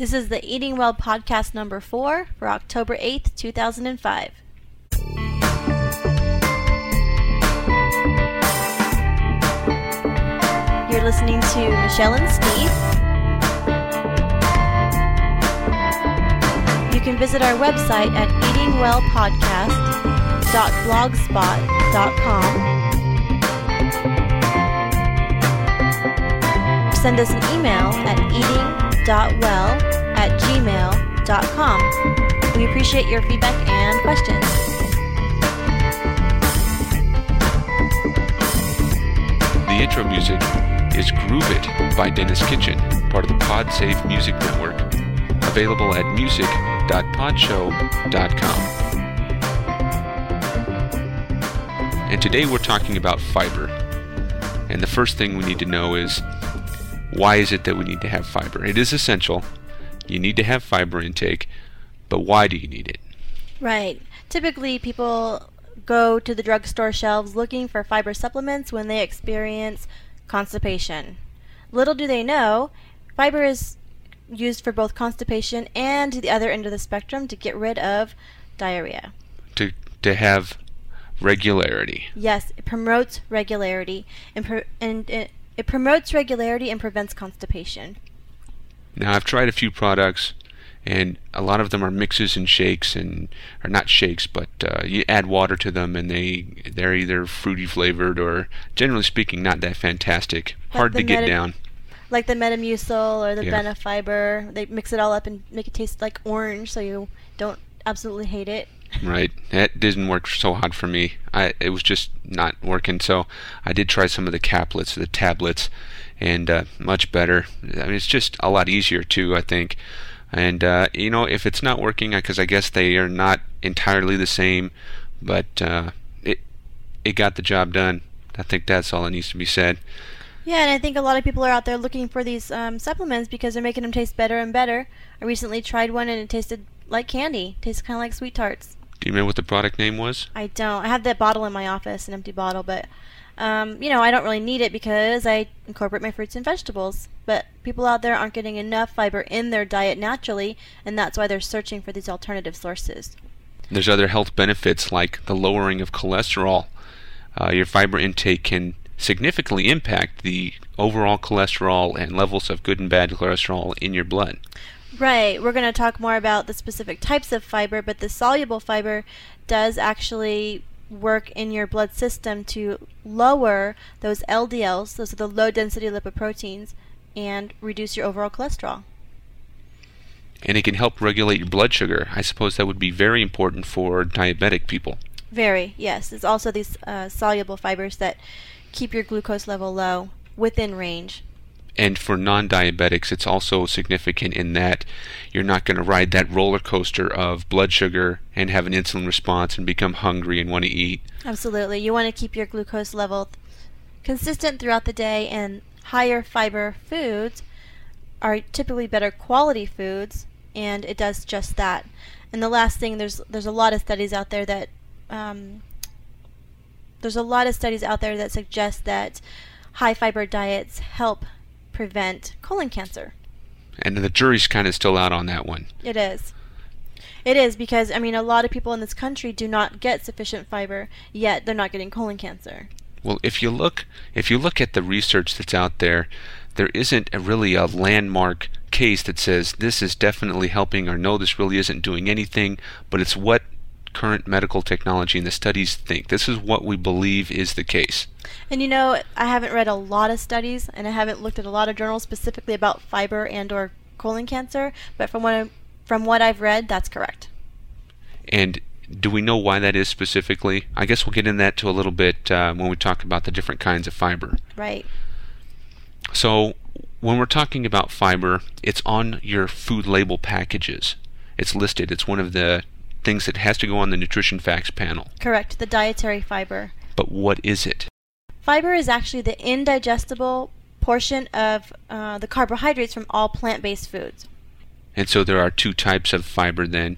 This is the Eating Well podcast number four for October 8th, 2005. You're listening to Michelle and Steve. You can visit our website at eatingwellpodcast.blogspot.com. Send us an email at eating.well at gmail.com. We appreciate your feedback and questions. The intro music is Groove It by Dennis Kitchen, part of the PodSafe Music Network. Available at music.podshow.com. And today we're talking about fiber. And the first thing we need to know is why is it that we need to have fiber? It is essential. You need to have fiber intake, but why do you need it? Right. Typically, people go to the drugstore shelves looking for fiber supplements when they experience constipation. Little do they know, fiber is used for both constipation and the other end of the spectrum to get rid of diarrhea. To to have regularity. Yes, it promotes regularity and, pro- and it, it promotes regularity and prevents constipation. Now I've tried a few products and a lot of them are mixes and shakes and are not shakes but uh, you add water to them and they they're either fruity flavored or generally speaking not that fantastic. Like hard to get meta- down. Like the Metamucil or the Yeah. Benefiber, they mix it all up and make it taste like orange so you don't absolutely hate it. right. That didn't work so hot for me. I it was just not working. So I did try some of the caplets the tablets and uh, much better I mean, it's just a lot easier too I think and uh, you know if it's not working because I guess they are not entirely the same but uh, it it got the job done I think that's all that needs to be said Yeah, and I think a lot of people are out there looking for these um, supplements because they're making them taste better and better. I recently tried one and it tasted like candy. Tastes kind of like SweeTarts. do you remember what the product name was I don't. I have that bottle in my office, an empty bottle, but um, you know, I don't really need it because I incorporate my fruits and vegetables. But people out there aren't getting enough fiber in their diet naturally, and that's why they're searching for these alternative sources. There's other health benefits like the lowering of cholesterol. Uh, your fiber intake can significantly impact the overall cholesterol and levels of good and bad cholesterol in your blood. Right. We're going to talk more about the specific types of fiber, but the soluble fiber does actually work in your blood system to lower those LDLs, those are the low density lipoproteins, and reduce your overall cholesterol. And it can help regulate your blood sugar. I suppose that would be very important for diabetic people. Very, yes. It's also these uh, soluble fibers that keep your glucose level low within range. And for non diabetics, it's also significant in that you're not going to ride that roller coaster of blood sugar and have an insulin response and become hungry and want to eat. Absolutely. You want to keep your glucose level consistent throughout the day, and higher fiber foods are typically better quality foods, and it does just that. And the last thing, there's there's a lot of studies out there that um, there's a lot of studies out there that suggest that high fiber diets help prevent colon cancer. And the jury's kind of still out on that one. It is. It is because I mean a lot of people in this country do not get sufficient fiber, yet they're not getting colon cancer. Well, if you look if you look at the research that's out there, there isn't a really a landmark case that says this is definitely helping or no this really isn't doing anything, but it's what current medical technology and the studies think. This is what we believe is the case. And you know, I haven't read a lot of studies and I haven't looked at a lot of journals specifically about fiber and or colon cancer, but from what I, from what I've read, that's correct. And do we know why that is specifically? I guess we'll get into that to a little bit uh, when we talk about the different kinds of fiber. Right. So, when we're talking about fiber, it's on your food label packages. It's listed. It's one of the things that has to go on the nutrition facts panel. Correct. The dietary fiber. But what is it? Fiber is actually the indigestible portion of uh, the carbohydrates from all plant-based foods. And so there are two types of fiber then,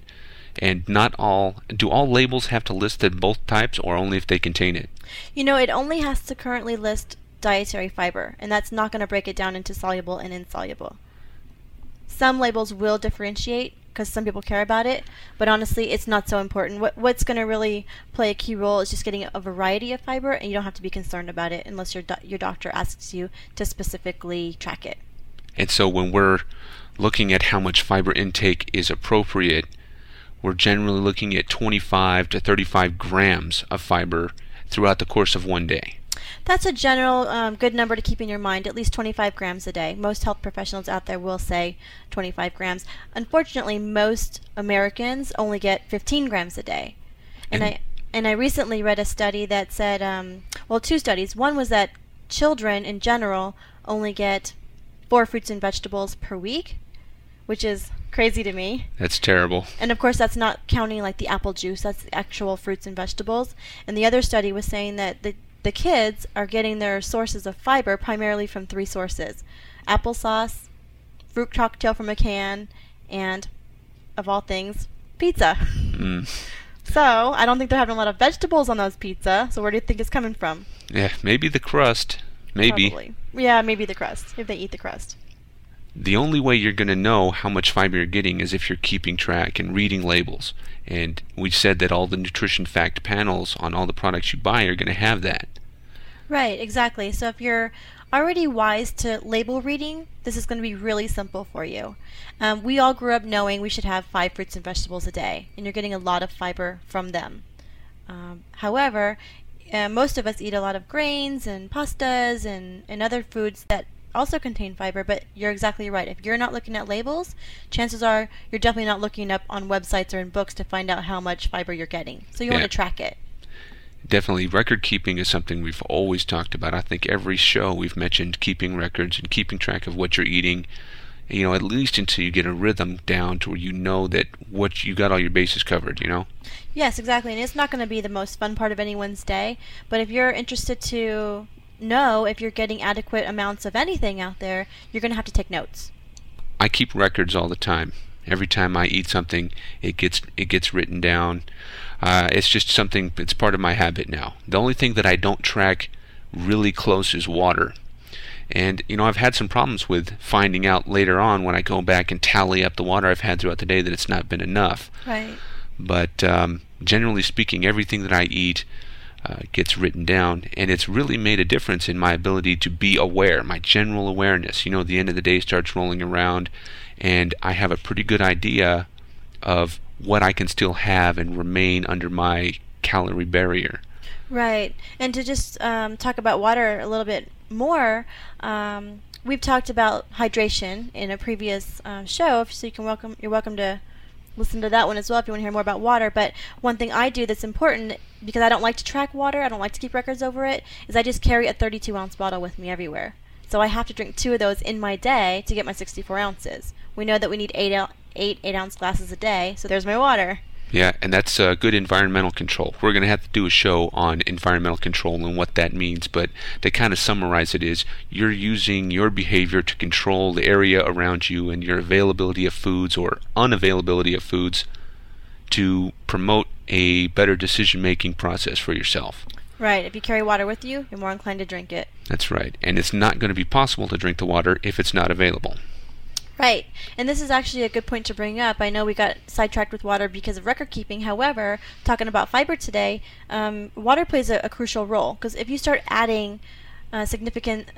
and not all. Do all labels have to list the both types, or only if they contain it? You know, it only has to currently list dietary fiber, and that's not going to break it down into soluble and insoluble. some labels will differentiate because some people care about it, but honestly, it's not so important. What, what's going to really play a key role is just getting a variety of fiber, and you don't have to be concerned about it unless your do- your doctor asks you to specifically track it. And so when we're looking at how much fiber intake is appropriate, we're generally looking at 25 to 35 grams of fiber throughout the course of one day. That's a general um, good number to keep in your mind, at least 25 grams a day. Most health professionals out there will say 25 grams. Unfortunately, most Americans only get 15 grams a day. And, and I and I recently read a study that said, um, well, two studies. One was that children in general only get four fruits and vegetables per week, which is crazy to me. That's terrible. And of course, that's not counting like the apple juice. That's the actual fruits and vegetables. And the other study was saying that the the kids are getting their sources of fiber primarily from three sources applesauce, fruit cocktail from a can, and, of all things, pizza. Mm. So, I don't think they're having a lot of vegetables on those pizza. So, where do you think it's coming from? Yeah, maybe the crust. Maybe. Probably. Yeah, maybe the crust, if they eat the crust. The only way you're going to know how much fiber you're getting is if you're keeping track and reading labels. And we said that all the nutrition fact panels on all the products you buy are going to have that. Right, exactly. So if you're already wise to label reading, this is going to be really simple for you. Um, we all grew up knowing we should have five fruits and vegetables a day, and you're getting a lot of fiber from them. Um, however, uh, most of us eat a lot of grains and pastas and, and other foods that also contain fiber, but you're exactly right. If you're not looking at labels, chances are you're definitely not looking up on websites or in books to find out how much fiber you're getting. So you yeah. want to track it. Definitely, record keeping is something we've always talked about. I think every show we've mentioned keeping records and keeping track of what you're eating. You know, at least until you get a rhythm down to where you know that what you got all your bases covered. You know. Yes, exactly, and it's not going to be the most fun part of anyone's day. But if you're interested to know if you're getting adequate amounts of anything out there, you're going to have to take notes. I keep records all the time. Every time I eat something, it gets it gets written down. Uh, it's just something. It's part of my habit now. The only thing that I don't track really close is water. And you know, I've had some problems with finding out later on when I go back and tally up the water I've had throughout the day that it's not been enough. Right. But um, generally speaking, everything that I eat uh, gets written down, and it's really made a difference in my ability to be aware, my general awareness. You know, the end of the day starts rolling around, and I have a pretty good idea of what I can still have and remain under my calorie barrier. Right, and to just um, talk about water a little bit more. Um, we've talked about hydration in a previous uh, show, so you can welcome. You're welcome to listen to that one as well if you want to hear more about water. But one thing I do that's important because I don't like to track water, I don't like to keep records over it, is I just carry a 32 ounce bottle with me everywhere. So I have to drink two of those in my day to get my 64 ounces. We know that we need eight, eight, eight ounce glasses a day, so there's my water. Yeah, and that's uh, good environmental control. We're going to have to do a show on environmental control and what that means, but to kind of summarize it is you're using your behavior to control the area around you and your availability of foods or unavailability of foods to promote a better decision making process for yourself. Right. If you carry water with you, you're more inclined to drink it. That's right. And it's not going to be possible to drink the water if it's not available. Right. And this is actually a good point to bring up. I know we got sidetracked with water because of record keeping. However, talking about fiber today, um, water plays a, a crucial role because if you start adding uh, significant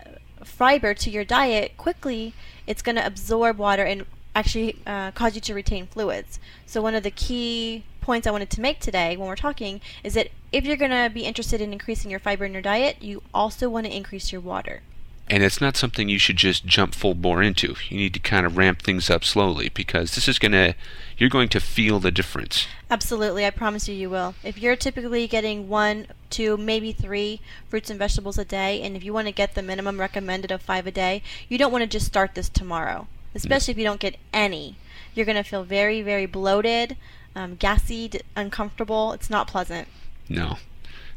fiber to your diet quickly, it's going to absorb water and actually uh, cause you to retain fluids. So, one of the key points I wanted to make today when we're talking is that if you're going to be interested in increasing your fiber in your diet, you also want to increase your water. And it's not something you should just jump full bore into. You need to kind of ramp things up slowly because this is going to, you're going to feel the difference. Absolutely, I promise you, you will. If you're typically getting one, two, maybe three fruits and vegetables a day, and if you want to get the minimum recommended of five a day, you don't want to just start this tomorrow, especially no. if you don't get any. You're going to feel very, very bloated, um, gassy, uncomfortable. It's not pleasant. No.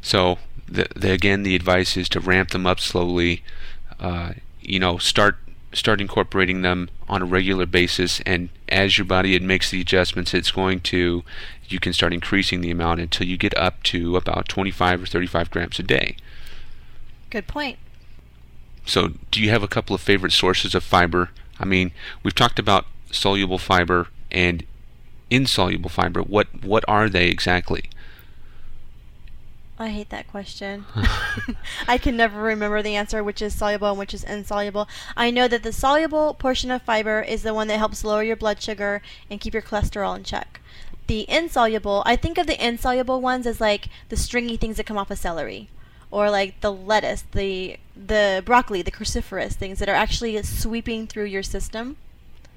So, the, the, again, the advice is to ramp them up slowly uh, you know, start start incorporating them on a regular basis and as your body it makes the adjustments it's going to you can start increasing the amount until you get up to about 25 or 35 grams a day good point so do you have a couple of favorite sources of fiber i mean we've talked about soluble fiber and insoluble fiber. What what are they exactly? I hate that question. I can never remember the answer, which is soluble and which is insoluble. I know that the soluble portion of fiber is the one that helps lower your blood sugar and keep your cholesterol in check. The insoluble, I think of the insoluble ones as like the stringy things that come off of celery, or like the lettuce, the the broccoli, the cruciferous things that are actually sweeping through your system,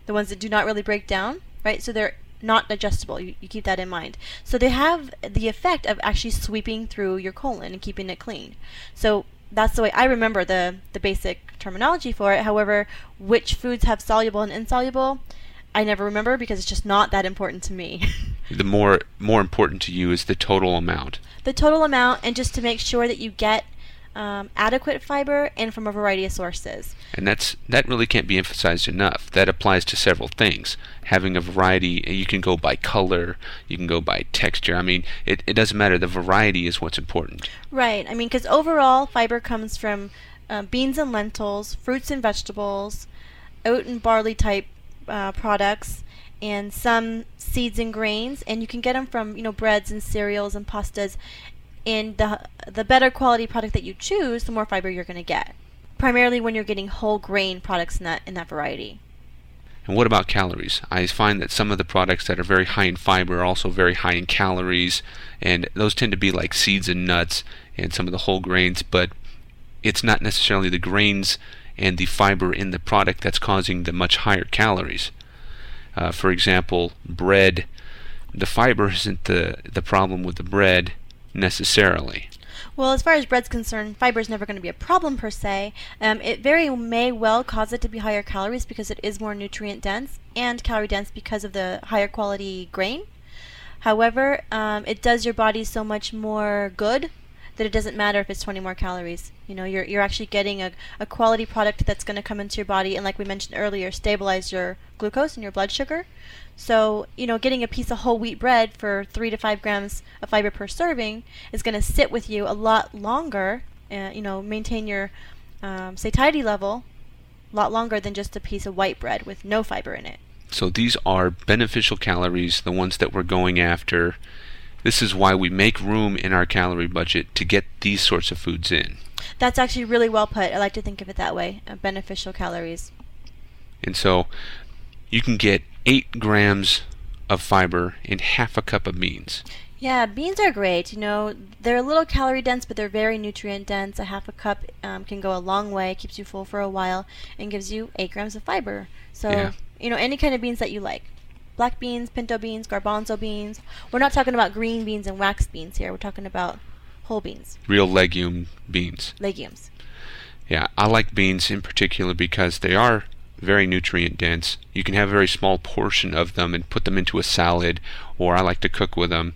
the ones that do not really break down, right? So they're not digestible. You, you keep that in mind. So they have the effect of actually sweeping through your colon and keeping it clean. So that's the way I remember the the basic terminology for it. However, which foods have soluble and insoluble, I never remember because it's just not that important to me. the more more important to you is the total amount. The total amount, and just to make sure that you get um, adequate fiber and from a variety of sources. And that's that really can't be emphasized enough. That applies to several things. Having a variety, you can go by color, you can go by texture. I mean, it, it doesn't matter. The variety is what's important. Right. I mean, because overall, fiber comes from uh, beans and lentils, fruits and vegetables, oat and barley type uh, products, and some seeds and grains. And you can get them from you know breads and cereals and pastas and the the better quality product that you choose, the more fiber you're going to get. Primarily when you're getting whole grain products in that in that variety. And what about calories? I find that some of the products that are very high in fiber are also very high in calories, and those tend to be like seeds and nuts and some of the whole grains, but it's not necessarily the grains and the fiber in the product that's causing the much higher calories. Uh, for example, bread, the fiber isn't the, the problem with the bread, necessarily. Well, as far as bread's concerned, fiber is never going to be a problem per se. Um, it very may well cause it to be higher calories because it is more nutrient dense and calorie dense because of the higher quality grain. However, um, it does your body so much more good that it doesn't matter if it's 20 more calories. You know, you're, you're actually getting a, a quality product that's going to come into your body and, like we mentioned earlier, stabilize your glucose and your blood sugar. So, you know, getting a piece of whole wheat bread for three to five grams of fiber per serving is going to sit with you a lot longer, uh, you know, maintain your um, satiety level a lot longer than just a piece of white bread with no fiber in it. So these are beneficial calories, the ones that we're going after. This is why we make room in our calorie budget to get these sorts of foods in. That's actually really well put. I like to think of it that way uh, beneficial calories. And so you can get 8 grams of fiber in half a cup of beans. Yeah, beans are great. You know, they're a little calorie dense, but they're very nutrient dense. A half a cup um, can go a long way, keeps you full for a while, and gives you 8 grams of fiber. So, Yeah. you know, any kind of beans that you like. Black beans, pinto beans, garbanzo beans. We're not talking about green beans and wax beans here. We're talking about whole beans, Real legume beans. legumes. Yeah, I like beans in particular because they are very nutrient dense. You can have a very small portion of them and put them into a salad, or I like to cook with them,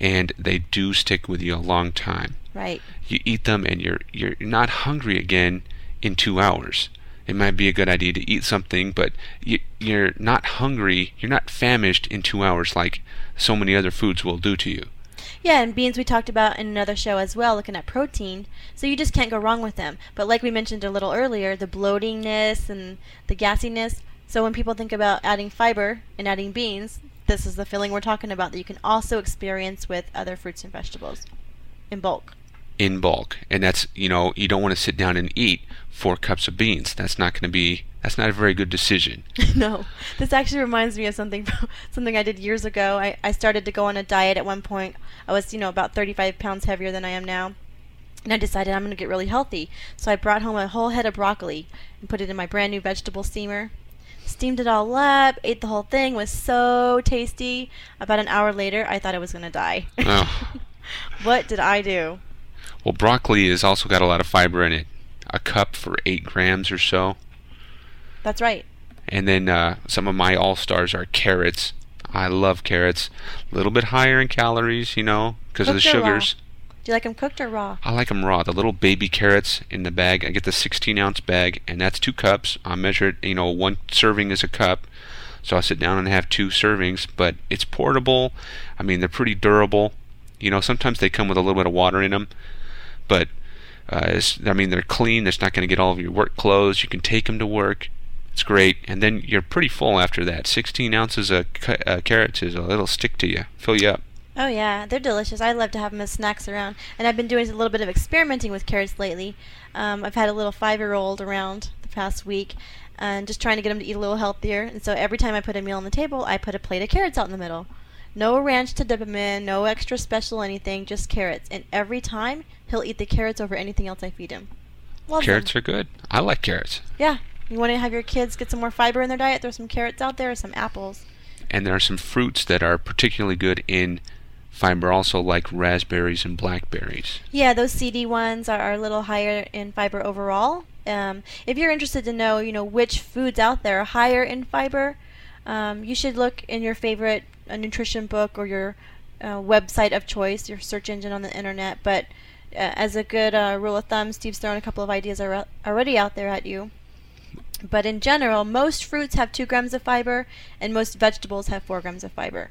and they do stick with you a long time. Right. You eat them and you're you're not hungry again in two hours. It might be a good idea to eat something, but you, you're not hungry. You're not famished in two hours like so many other foods will do to you. Yeah, and beans we talked about in another show as well, looking at protein. So you just can't go wrong with them. But like we mentioned a little earlier, the bloatingness and the gassiness. So when people think about adding fiber and adding beans, this is the feeling we're talking about that you can also experience with other fruits and vegetables in bulk. In bulk and that's you know you don't want to sit down and eat four cups of beans that's not going to be that's not a very good decision no, this actually reminds me of something something I did years ago. I, I started to go on a diet at one point. I was, you know, about 35 pounds heavier than I am now. And I decided I'm going to get really healthy. So I brought home a whole head of broccoli and put it in my brand new vegetable steamer. Steamed it all up, ate the whole thing, was so tasty. About an hour later, I thought I was going to die. Oh. what did I do? Well broccoli has also got a lot of fiber in it a cup for eight grams or so That's right. and then uh, some of my all stars are carrots i love carrots a little bit higher in calories you know because of the raw? sugars Do you like them cooked or raw? I like them raw. The little baby carrots in the bag. I get the 16 ounce bag, and that's two cups. I measure it. You know, one serving is a cup, so I sit down and have two servings. But it's portable. I mean, they're pretty durable. You know, sometimes they come with a little bit of water in them, but uh, I mean, they're clean. It's not going to get all of your work clothes. You can take them to work. It's great, and then you're pretty full after that. 16 ounces of ca- uh, carrots is a little stick to you, fill you up. Oh yeah, they're delicious. I love to have them as snacks around, and I've been doing a little bit of experimenting with carrots lately. Um, I've had a little five-year-old around the past week, and just trying to get him to eat a little healthier. And so every time I put a meal on the table, I put a plate of carrots out in the middle. No ranch to dip him in, no extra special anything, just carrots. And every time he'll eat the carrots over anything else I feed him. Love carrots them. are good. I like carrots. Yeah, you want to have your kids get some more fiber in their diet? Throw some carrots out there, some apples. And there are some fruits that are particularly good in fiber also like raspberries and blackberries. Yeah, those seedy ones are, are a little higher in fiber overall. Um, if you're interested to know, you know, which foods out there are higher in fiber, um, you should look in your favorite uh, nutrition book or your uh, website of choice, your search engine on the internet. But uh, as a good uh, rule of thumb, Steve's thrown a couple of ideas ar- already out there at you. But in general, most fruits have 2 grams of fiber, and most vegetables have 4 grams of fiber.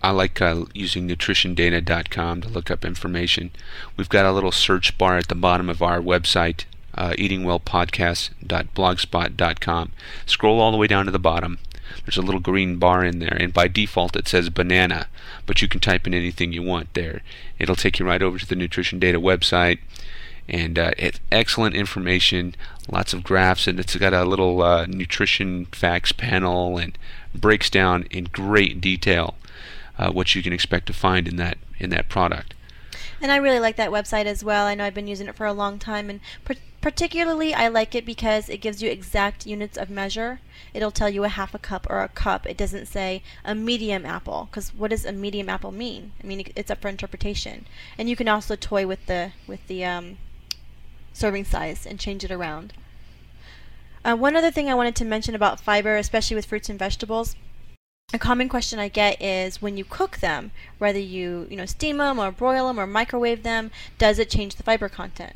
I like uh, using nutritiondata.com to look up information. We've got a little search bar at the bottom of our website, uh, eatingwellpodcast.blogspot.com. Scroll all the way down to the bottom. There's a little green bar in there, and by default it says banana, but you can type in anything you want there. It'll take you right over to the Nutrition Data website, and uh, it's excellent information, lots of graphs, and it's got a little uh, nutrition facts panel and breaks down in great detail uh, what you can expect to find in that in that product. And I really like that website as well. I know I've been using it for a long time, and particularly I like it because it gives you exact units of measure. It'll tell you a half a cup or a cup. It doesn't say a medium apple, because what does a medium apple mean? I mean, it's up for interpretation. And you can also toy with the with the um, serving size and change it around. Uh, one other thing I wanted to mention about fiber, especially with fruits and vegetables, a common question I get is when you cook them, whether you you know steam them or broil them or microwave them, does it change the fiber content?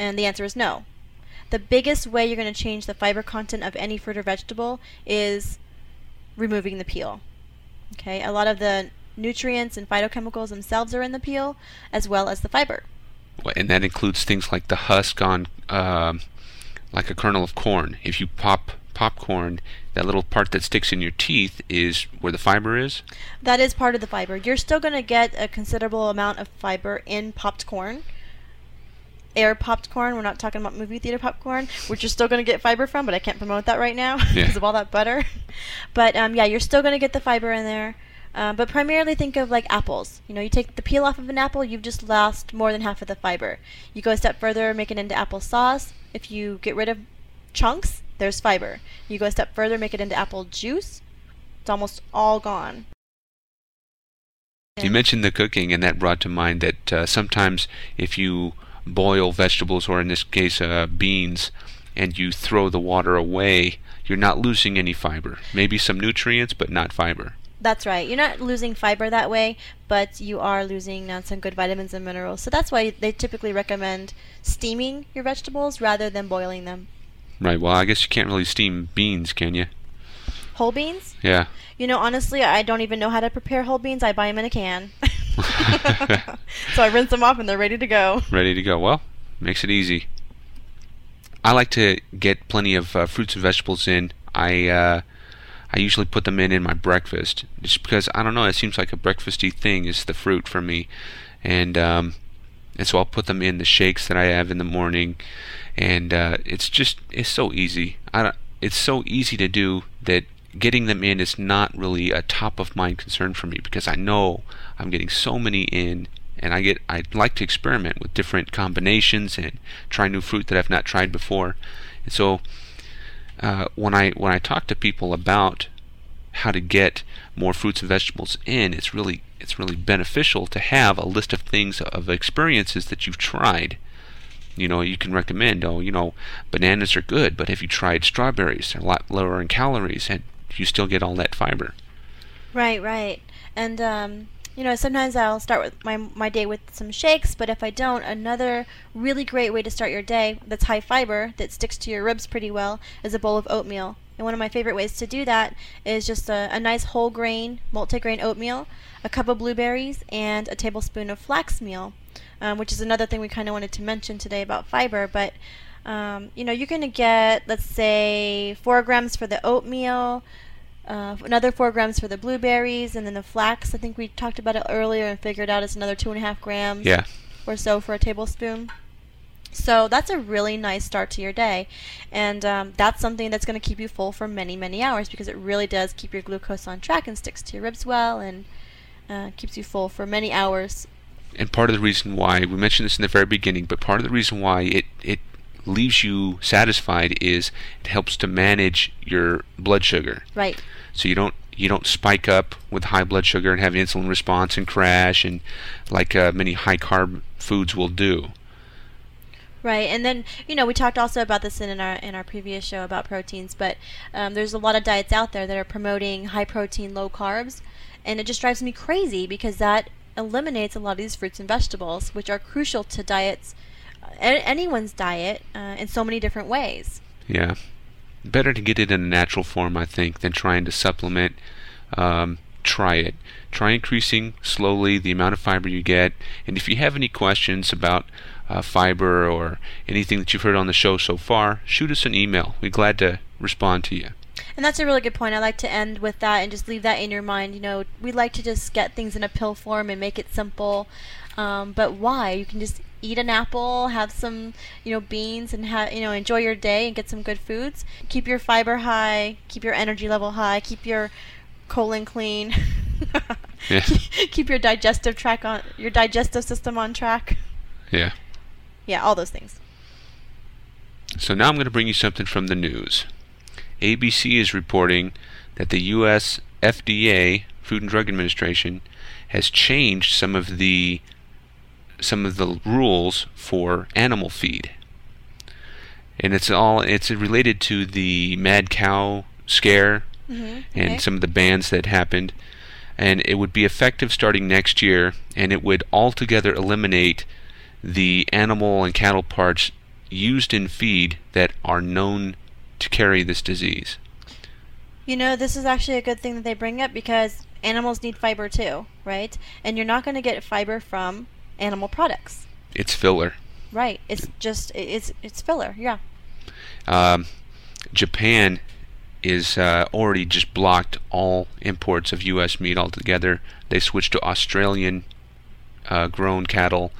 And the answer is no. The biggest way you're going to change the fiber content of any fruit or vegetable is removing the peel. Okay, a lot of the nutrients and phytochemicals themselves are in the peel, as well as the fiber. And that includes things like the husk on, uh, like a kernel of corn. If you pop popcorn, that little part that sticks in your teeth is where the fiber is? That is part of the fiber. You're still going to get a considerable amount of fiber in popped corn. Air popped corn. We're not talking about movie theater popcorn, which you're still going to get fiber from, but I can't promote that right now because yeah. of all that butter. But um, yeah, you're still going to get the fiber in there. Uh, but primarily think of like apples. You know, you take the peel off of an apple, you've just lost more than half of the fiber. You go a step further, make it into apple sauce. If you get rid of chunks, there's fiber. You go a step further, make it into apple juice. It's almost all gone. You mentioned the cooking, and that brought to mind that uh, sometimes if you boil vegetables, or in this case uh, beans, and you throw the water away, you're not losing any fiber. Maybe some nutrients, but not fiber. That's right. You're not losing fiber that way, but you are losing uh, some good vitamins and minerals. So that's why they typically recommend steaming your vegetables rather than boiling them. Right. Well, I guess you can't really steam beans, can you? Whole beans? Yeah. You know, honestly, I don't even know how to prepare whole beans. I buy them in a can. so I rinse them off and they're ready to go. Ready to go. Well, makes it easy. I like to get plenty of uh, fruits and vegetables in. I uh, I usually put them in in my breakfast, just because I don't know. It seems like a breakfasty thing is the fruit for me, and um, and so I'll put them in the shakes that I have in the morning, and uh, it's just it's so easy. I don't, it's so easy to do that getting them in is not really a top of mind concern for me because I know I'm getting so many in and I get I like to experiment with different combinations and try new fruit that I've not tried before. And so uh, when I when I talk to people about how to get more fruits and vegetables in, it's really it's really beneficial to have a list of things of experiences that you've tried. You know, you can recommend, oh, you know, bananas are good, but have you tried strawberries? They're a lot lower in calories, and you still get all that fiber. Right, right. And um, you know, sometimes I'll start with my my day with some shakes, but if I don't, another really great way to start your day that's high fiber that sticks to your ribs pretty well is a bowl of oatmeal. And one of my favorite ways to do that is just a, a nice whole grain, multigrain oatmeal, a cup of blueberries, and a tablespoon of flax meal, um, which is another thing we kind of wanted to mention today about fiber. But Um, you know, you're going to get, let's say, four grams for the oatmeal, uh, another four grams for the blueberries, and then the flax. I think we talked about it earlier and figured out it's another two and a half grams Yeah. or so for a tablespoon. So that's a really nice start to your day, and um, that's something that's going to keep you full for many, many hours because it really does keep your glucose on track and sticks to your ribs well and uh, keeps you full for many hours. And part of the reason why we mentioned this in the very beginning, but part of the reason why it it leaves you satisfied is it helps to manage your blood sugar. Right. So you don't you don't spike up with high blood sugar and have insulin response and crash and like uh, many high carb foods will do. Right, and then you know we talked also about this in our in our previous show about proteins, but um, there's a lot of diets out there that are promoting high protein, low carbs, and it just drives me crazy because that eliminates a lot of these fruits and vegetables, which are crucial to diets, anyone's diet, uh, in so many different ways. Yeah. Better to get it in a natural form, I think, than trying to supplement. Um, try it. Try increasing slowly the amount of fiber you get. And if you have any questions about uh, fiber or anything that you've heard on the show so far, shoot us an email. We're glad to respond to you. And that's a really good point. I like to end with that and just leave that in your mind. You know, we like to just get things in a pill form and make it simple. Um, but why? You can just eat an apple, have some, you know, beans, and have you know enjoy your day and get some good foods. Keep your fiber high, keep your energy level high, keep your colon clean. Yeah. keep your digestive track on your digestive system on track. Yeah. Yeah, all those things. So now I'm going to bring you something from the news. ABC is reporting that the U.S. FDA, Food and Drug Administration, has changed some of the some of the rules for animal feed, and it's all it's related to the mad cow scare Mm-hmm. and some of the bans that happened. And it would be effective starting next year, and it would altogether eliminate the animal and cattle parts used in feed that are known to carry this disease. You know, this is actually a good thing that they bring up because animals need fiber too, right? And you're not going to get fiber from animal products. It's filler. Right. It's just it's it's filler. Yeah. Um, Japan is uh, already just blocked all imports of U.S. meat altogether. They switched to Australian uh, grown cattle,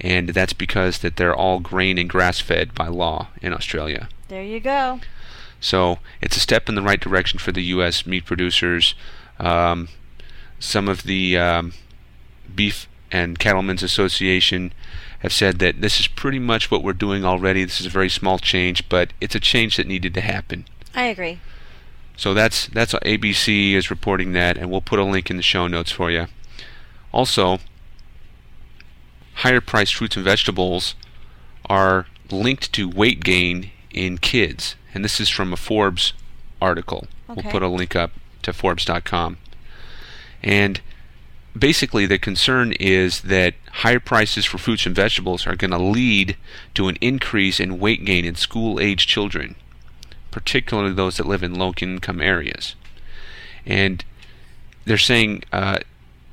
and that's because that they're all grain and grass fed by law in Australia. There you go. So it's a step in the right direction for the U.S. meat producers. Um, some of the um, Beef and Cattlemen's Association have said that this is pretty much what we're doing already. This is a very small change, but it's a change that needed to happen. I agree. So that's that's ABC is reporting that, and we'll put a link in the show notes for you. Also, higher priced fruits and vegetables are linked to weight gain in kids, and this is from a Forbes article. We'll put a link up to Forbes.com. And basically, the concern is that higher prices for fruits and vegetables are going to lead to an increase in weight gain in school age children particularly those that live in low income areas. And they're saying, uh,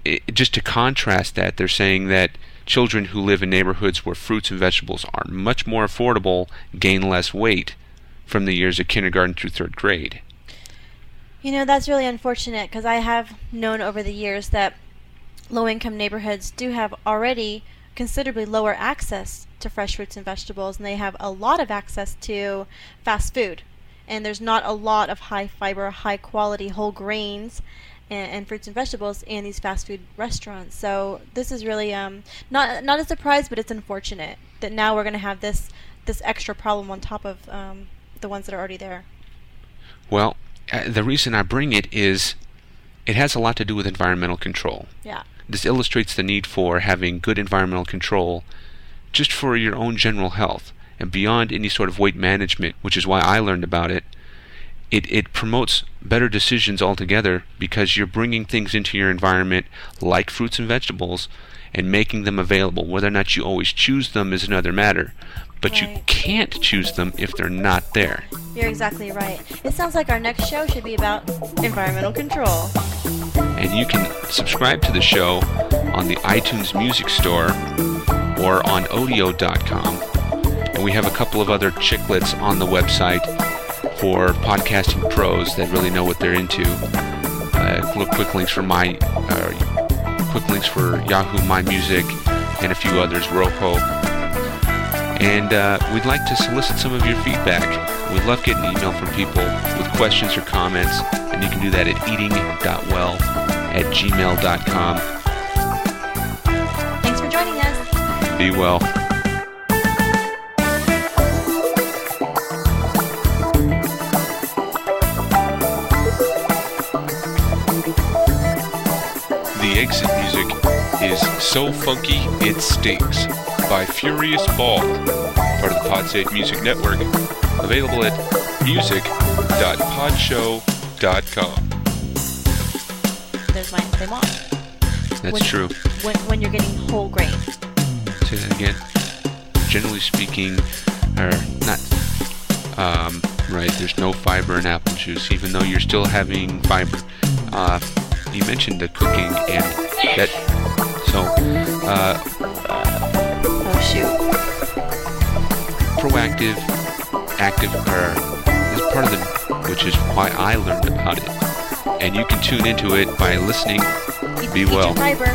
i just to contrast that, they're saying that children who live in neighborhoods where fruits and vegetables are much more affordable gain less weight from the years of kindergarten through third grade. You know, that's really unfortunate because I have known over the years that low income neighborhoods do have already considerably lower access to fresh fruits and vegetables, and they have a lot of access to fast food. And there's not a lot of high fiber, high quality whole grains and, and fruits and vegetables in these fast food restaurants. So this is really um, not not a surprise, but it's unfortunate that now we're going to have this this extra problem on top of um, the ones that are already there. Well, uh, the reason I bring it is it has a lot to do with environmental control. Yeah. This illustrates the need for having good environmental control just for your own general health and beyond any sort of weight management, which is why I learned about it. It, it promotes better decisions altogether because you're bringing things into your environment like fruits and vegetables and making them available. Whether or not you always choose them is another matter, but you can't choose them if they're not there. You're exactly right. It sounds like our next show should be about environmental control. And you can subscribe to the show on the iTunes Music Store or on odeo.com. And we have a couple of other chicklets on the website for podcasting pros that really know what they're into. Uh, quick links for my, uh, quick links for Yahoo My Music and a few others, Rojo. And uh, we'd like to solicit some of your feedback. We'd love getting email from people with questions or comments, and you can do that at eating.well at gmail.com. Thanks for joining us. Be well. The exit music is So Funky It Stinks by Furious Ball, part of the Podsafe Music Network, available at music.podshow.com. There's my they want. That's When- true. When, when you're getting whole grain. Say that again. Generally speaking, or not. Um, right. There's no fiber in apple juice, even though you're still having fiber. Uh, you mentioned the cooking and that. So, uh, Oh shoot. proactive, active, or is part of the, which is why I learned about it. And you can tune into it by listening. Be well. Fiber.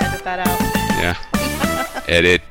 Edit that out. Yeah. Edit.